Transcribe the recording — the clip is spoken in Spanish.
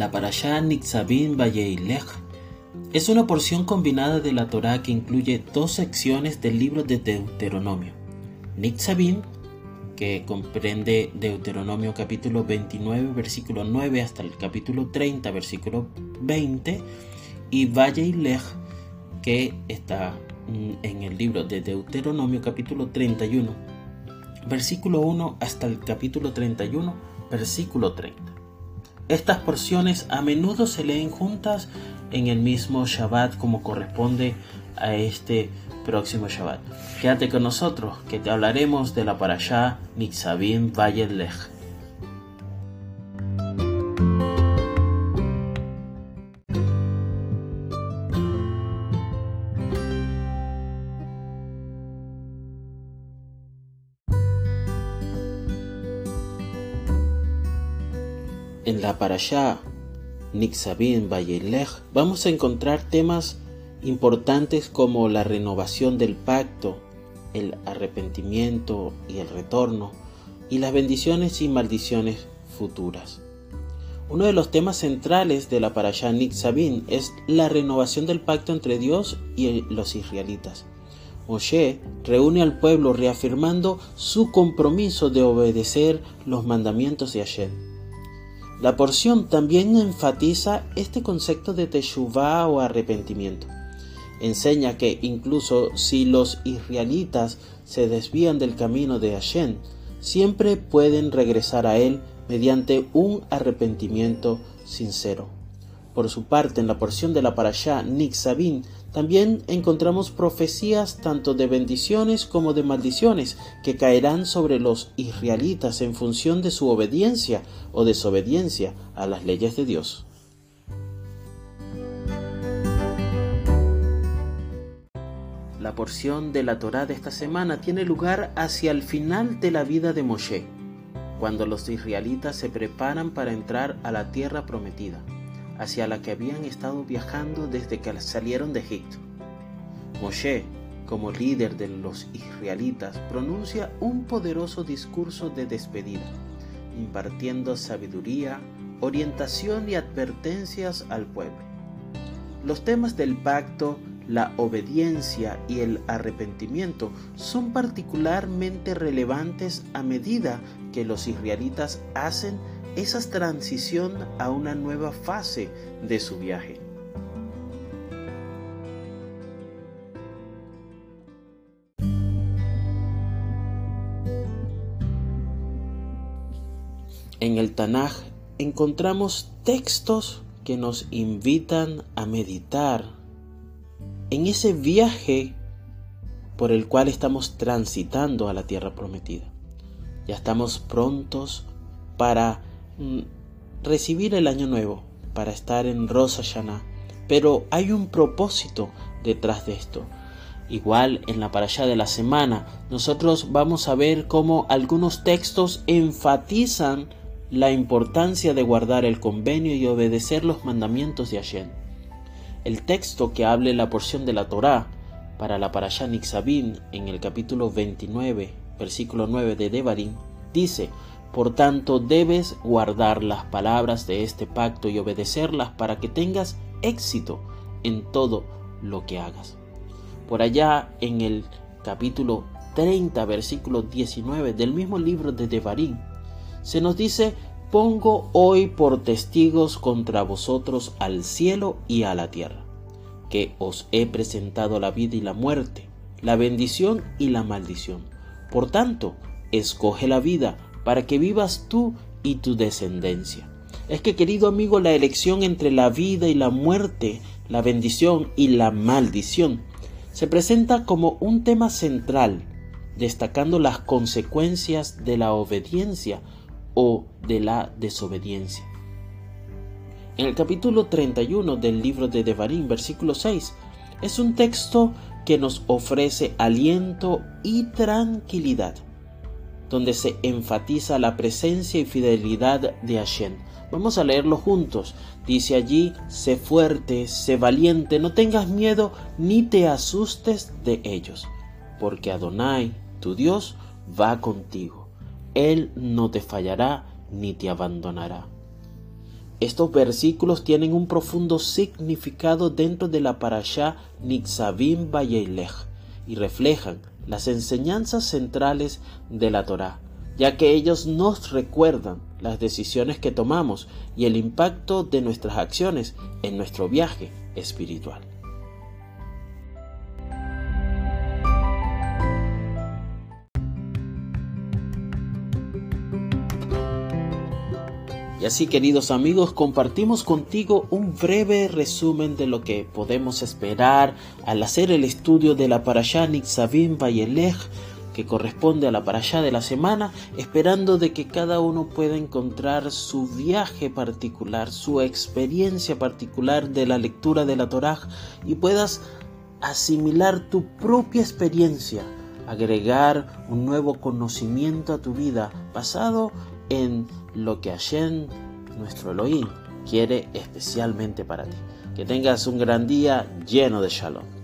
La parashá Nitzavim Vayeilech es una porción combinada de la Torá que incluye dos secciones del libro de Deuteronomio. Nitzavim, que comprende Deuteronomio capítulo 29, versículo 9 hasta el capítulo 30, versículo 20, y Vayeilech, que está en el libro de Deuteronomio capítulo 31, versículo 1 hasta el capítulo 31, versículo 30. Estas porciones a menudo se leen juntas en el mismo Shabbat como corresponde a este próximo Shabbat. Quédate con nosotros que te hablaremos de la parashá Nitzavim Vayelech. En la parashá Nixabin Bayelech vamos a encontrar temas importantes como la renovación del pacto, el arrepentimiento y el retorno, y las bendiciones y maldiciones futuras. Uno de los temas centrales de la parashá Nixabin es la renovación del pacto entre Dios y los israelitas. Moshe reúne al pueblo reafirmando su compromiso de obedecer los mandamientos de Hashem. La porción también enfatiza este concepto de teshuvah o arrepentimiento. Enseña que incluso si los israelitas se desvían del camino de Hashem, siempre pueden regresar a él mediante un arrepentimiento sincero. Por su parte, en la porción de la parashá Nixabin también encontramos profecías tanto de bendiciones como de maldiciones que caerán sobre los israelitas en función de su obediencia o desobediencia a las leyes de Dios. La porción de la Torá de esta semana tiene lugar hacia el final de la vida de Moshe, cuando los israelitas se preparan para entrar a la tierra prometida hacia la que habían estado viajando desde que salieron de Egipto. Moshe, como líder de los israelitas, pronuncia un poderoso discurso de despedida, impartiendo sabiduría, orientación y advertencias al pueblo. Los temas del pacto, la obediencia y el arrepentimiento son particularmente relevantes a medida que los israelitas hacen esa transición a una nueva fase de su viaje. En el Tanaj encontramos textos que nos invitan a meditar en ese viaje por el cual estamos transitando a la tierra prometida. Ya estamos prontos para recibir el año nuevo, para estar en Rosa Hashanah. Pero hay un propósito detrás de esto. Igual en la parasha de la semana, nosotros vamos a ver cómo algunos textos enfatizan la importancia de guardar el convenio y obedecer los mandamientos de Hashem. El texto que hable la porción de la Torá para la parasha Nixabin en el capítulo 29, versículo 9 de Devarim, dice: por tanto, debes guardar las palabras de este pacto y obedecerlas para que tengas éxito en todo lo que hagas. Por allá en el capítulo 30, versículo 19 del mismo libro de Devarim, se nos dice, pongo hoy por testigos contra vosotros al cielo y a la tierra, que os he presentado la vida y la muerte, la bendición y la maldición. Por tanto, escoge la vida para que vivas tú y tu descendencia. Es que, querido amigo, la elección entre la vida y la muerte, la bendición y la maldición, se presenta como un tema central, destacando las consecuencias de la obediencia o de la desobediencia. En el capítulo 31 del libro de Devarim, versículo 6, es un texto que nos ofrece aliento y tranquilidad donde se enfatiza la presencia y fidelidad de Hashem. Vamos a leerlo juntos. Dice allí, sé fuerte, sé valiente, no tengas miedo ni te asustes de ellos, porque Adonai, tu Dios, va contigo. Él no te fallará ni te abandonará. Estos versículos tienen un profundo significado dentro de la parashá Nitzavim Vayelech y reflejan las enseñanzas centrales de la Torá, ya que ellos nos recuerdan las decisiones que tomamos y el impacto de nuestras acciones en nuestro viaje espiritual. Y así queridos amigos, compartimos contigo un breve resumen de lo que podemos esperar al hacer el estudio de la Parashá Nitzavim Vayelech que corresponde a la Parashá de la semana, esperando de que cada uno pueda encontrar su viaje particular, su experiencia particular de la lectura de la Torá y puedas asimilar tu propia experiencia, agregar un nuevo conocimiento a tu vida basado en lo que Hashem, nuestro Elohim, quiere especialmente para ti. Que tengas un gran día lleno de shalom.